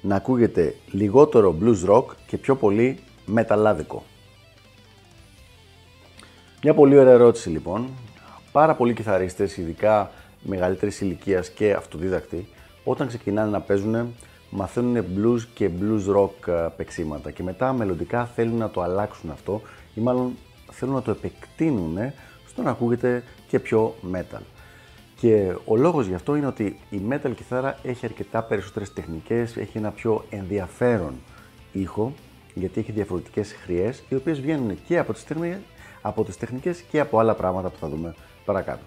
να ακούγεται λιγότερο blues rock και πιο πολύ μεταλλάδικο. Μια πολύ ωραία ερώτηση λοιπόν. Πάρα πολλοί κιθαρίστες, ειδικά μεγαλύτερης ηλικίας και αυτοδίδακτοι, όταν ξεκινάνε να παίζουν, μαθαίνουν blues και blues rock ε, παίξήματα και μετά μελλοντικά θέλουν να το αλλάξουν αυτό ή μάλλον θέλουν να το επεκτείνουν στο να ακούγεται και πιο metal. Και ο λόγος γι' αυτό είναι ότι η metal κιθάρα έχει αρκετά περισσότερες τεχνικές, έχει ένα πιο ενδιαφέρον ήχο, γιατί έχει διαφορετικές χρειές, οι οποίες βγαίνουν και από τις, τεχνικές, από τις τεχνικές και από άλλα πράγματα που θα δούμε παρακάτω.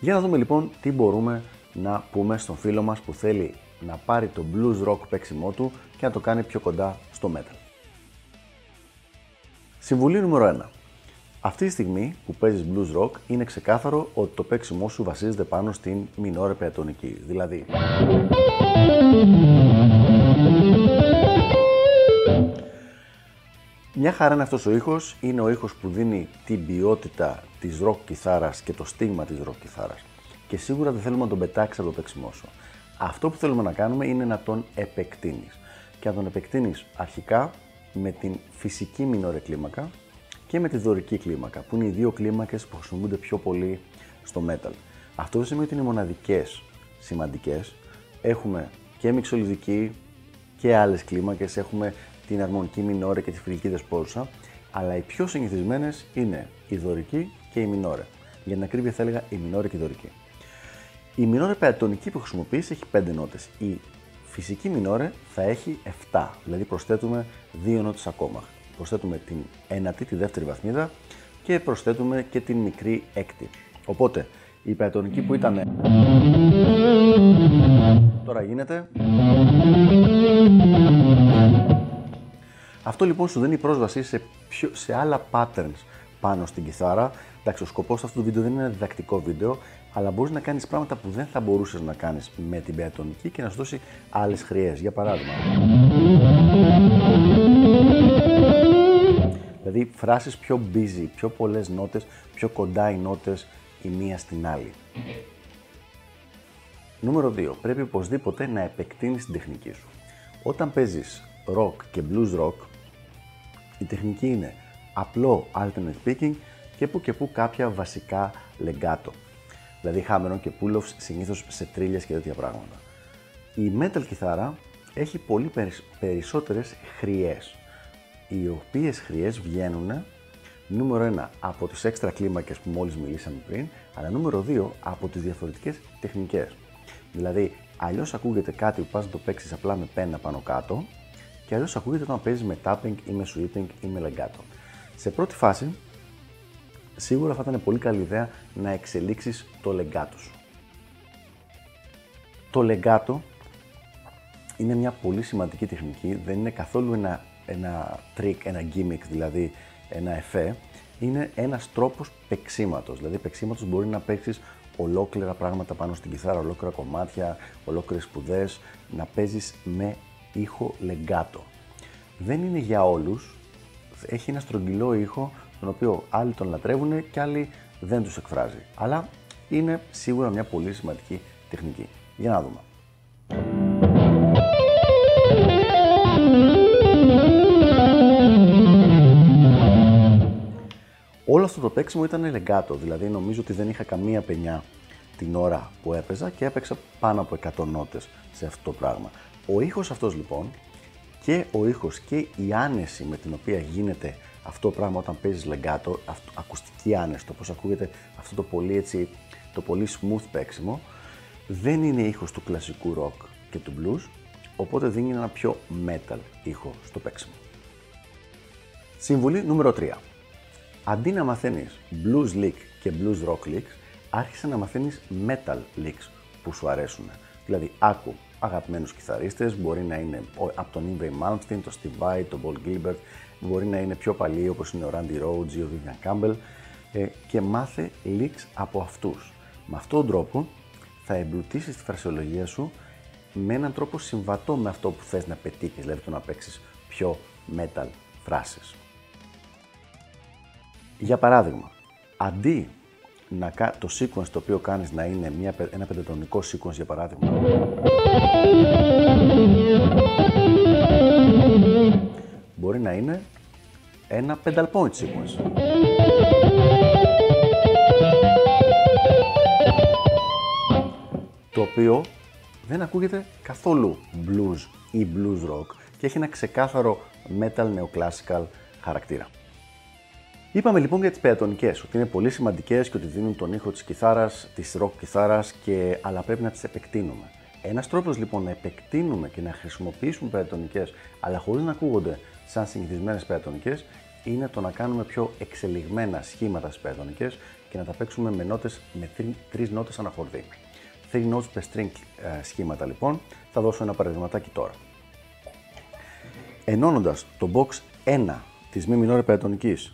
Για να δούμε λοιπόν τι μπορούμε να πούμε στον φίλο μας που θέλει να πάρει το blues rock παίξιμό του και να το κάνει πιο κοντά στο metal. Συμβουλή νούμερο 1. Αυτή τη στιγμή που παίζεις blues rock είναι ξεκάθαρο ότι το παίξιμό σου βασίζεται πάνω στην μινόρε πεατονική. Δηλαδή... Μια χαρά είναι αυτός ο ήχος, είναι ο ήχος που δίνει την ποιότητα της rock κιθάρας και το στίγμα της rock κιθάρας. Και σίγουρα δεν θέλουμε να τον πετάξεις από το παίξιμό σου. Αυτό που θέλουμε να κάνουμε είναι να τον επεκτείνεις. Και να τον επεκτείνεις αρχικά με την φυσική μινόρε κλίμακα, και με τη δωρική κλίμακα, που είναι οι δύο κλίμακες που χρησιμοποιούνται πιο πολύ στο metal. Αυτό δεν σημαίνει ότι είναι μοναδικές σημαντικές. Έχουμε και μυξολιδική και άλλες κλίμακες. Έχουμε την αρμονική μινόρε και τη φιλική δεσπόζουσα. Αλλά οι πιο συνηθισμένες είναι η δωρική και η μινόρε. Για την ακρίβεια θα έλεγα η μινόρε και η δωρική. Η μινόρε πεατονική που χρησιμοποιείς έχει 5 νότες. Η φυσική μινόρε θα έχει 7, δηλαδή προσθέτουμε 2 νότες ακόμα προσθέτουμε την ένατη, τη δεύτερη βαθμίδα και προσθέτουμε και την μικρή έκτη. Οπότε η πεατονική που ήταν τώρα γίνεται αυτό λοιπόν σου δίνει πρόσβαση σε, πιο, σε άλλα patterns πάνω στην κιθάρα. Εντάξει, ο σκοπός αυτού του βίντεο δεν είναι ένα διδακτικό βίντεο, αλλά μπορείς να κάνεις πράγματα που δεν θα μπορούσες να κάνεις με την πεατονική και να σου δώσει άλλες χρειές. Για παράδειγμα, Δηλαδή φράσεις πιο busy, πιο πολλές νότες, πιο κοντά οι νότες η μία στην άλλη. Νούμερο 2. Πρέπει οπωσδήποτε να επεκτείνεις την τεχνική σου. Όταν παίζεις rock και blues rock, η τεχνική είναι απλό alternate picking και που και που κάποια βασικά legato. Δηλαδή χάμερον και pull-offs συνήθως σε τρίλιες και τέτοια πράγματα. Η metal κιθάρα έχει πολύ περισσότερες χρειές οι οποίες χρειές βγαίνουν νούμερο 1 από τις έξτρα κλίμακες που μόλις μιλήσαμε πριν, αλλά νούμερο 2 από τις διαφορετικές τεχνικές. Δηλαδή, αλλιώς ακούγεται κάτι που πας να το παίξεις απλά με πένα πάνω κάτω και αλλιώς ακούγεται όταν παίζεις με tapping ή με sweeping ή με legato. Σε πρώτη φάση, σίγουρα θα ήταν πολύ καλή ιδέα να εξελίξεις το legato σου. Το legato είναι μια πολύ σημαντική τεχνική, δεν είναι καθόλου ένα ένα trick, ένα gimmick δηλαδή, ένα εφέ, είναι ένας τρόπος παίξήματος. Δηλαδή παίξήματος μπορεί να παίξεις ολόκληρα πράγματα πάνω στην κιθάρα, ολόκληρα κομμάτια, ολόκληρες σπουδές, να παίζεις με ήχο legato. Δεν είναι για όλους, έχει ένα στρογγυλό ήχο, τον οποίο άλλοι τον λατρεύουν και άλλοι δεν τους εκφράζει. Αλλά είναι σίγουρα μια πολύ σημαντική τεχνική. Για να δούμε. Όλο αυτό το παίξιμο ήταν ελεγκάτο, δηλαδή νομίζω ότι δεν είχα καμία πενιά την ώρα που έπαιζα και έπαιξα πάνω από 100 νότες σε αυτό το πράγμα. Ο ήχος αυτός λοιπόν και ο ήχος και η άνεση με την οποία γίνεται αυτό το πράγμα όταν παίζεις λεγκάτο, ακουστική άνεση, το πώς ακούγεται αυτό το πολύ έτσι, το πολύ smooth παίξιμο, δεν είναι ήχος του κλασικού rock και του blues, οπότε δίνει ένα πιο metal ήχο στο παίξιμο. Συμβουλή νούμερο 3 αντί να μαθαίνεις blues lick και blues rock licks, άρχισε να μαθαίνεις metal licks που σου αρέσουν. Δηλαδή, άκου αγαπημένους κιθαρίστες, μπορεί να είναι από τον Ingray Malmsteen, τον Steve Vai, τον Paul Gilbert, μπορεί να είναι πιο παλιοί όπως είναι ο Randy Rhodes ή ο Vivian Campbell ε, και μάθε licks από αυτούς. Με αυτόν τον τρόπο θα εμπλουτίσεις τη φρασιολογία σου με έναν τρόπο συμβατό με αυτό που θες να πετύχεις, δηλαδή το να παίξεις πιο metal φράσεις. Για παράδειγμα, αντί να, το sequence το οποίο κάνεις να είναι μια, ένα πεντατονικό sequence για παράδειγμα μπορεί να είναι ένα pedal point sequence. Το οποίο δεν ακούγεται καθόλου blues ή blues rock και έχει ένα ξεκάθαρο metal neoclassical χαρακτήρα. Είπαμε λοιπόν για τις πεατονικές, ότι είναι πολύ σημαντικές και ότι δίνουν τον ήχο της κιθάρας, της rock κιθάρας, και... αλλά πρέπει να τις επεκτείνουμε. Ένας τρόπος λοιπόν να επεκτείνουμε και να χρησιμοποιήσουμε πεατονικές, αλλά χωρίς να ακούγονται σαν συνηθισμένες πεατονικές, είναι το να κάνουμε πιο εξελιγμένα σχήματα στις πεατονικές και να τα παίξουμε με, νότες, με τρεις νότες αναχορδί. Three notes per string ε, σχήματα λοιπόν, θα δώσω ένα παραδειγματάκι τώρα. Ενώνοντας το box 1 της μη μινόρε πεατονικής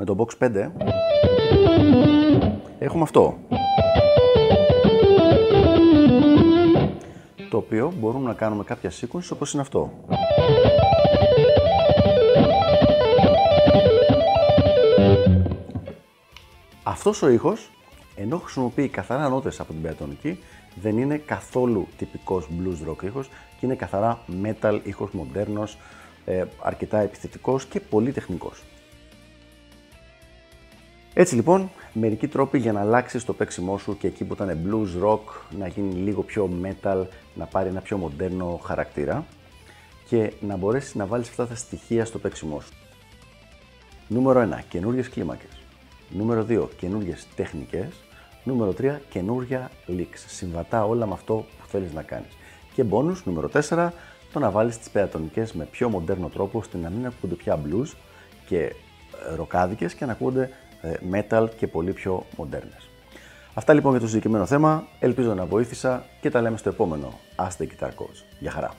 με το box 5 έχουμε αυτό. Το οποίο μπορούμε να κάνουμε κάποια sequence όπως είναι αυτό. Αυτός ο ήχος, ενώ χρησιμοποιεί καθαρά νότες από την πεατονική, δεν είναι καθόλου τυπικός blues rock ήχος και είναι καθαρά metal ήχος μοντέρνος, ε, αρκετά επιθετικός και πολύ τεχνικός. Έτσι λοιπόν, μερικοί τρόποι για να αλλάξεις το παίξιμό σου και εκεί που ήταν blues rock να γίνει λίγο πιο metal, να πάρει ένα πιο μοντέρνο χαρακτήρα και να μπορέσεις να βάλεις αυτά τα στοιχεία στο παίξιμό σου. Νούμερο 1. Καινούριε κλίμακες. Νούμερο 2. Καινούριε τεχνικές. Νούμερο 3. Καινούργια leaks. Συμβατά όλα με αυτό που θέλεις να κάνεις. Και bonus νούμερο 4 το να βάλεις τις πεατονικές με πιο μοντέρνο τρόπο ώστε να μην ακούγονται πια blues και ε, ροκάδικες και να ακούγονται ε, metal και πολύ πιο μοντέρνες. Αυτά λοιπόν για το συγκεκριμένο θέμα. Ελπίζω να βοήθησα και τα λέμε στο επόμενο Ask the Guitar Coach. Γεια χαρά!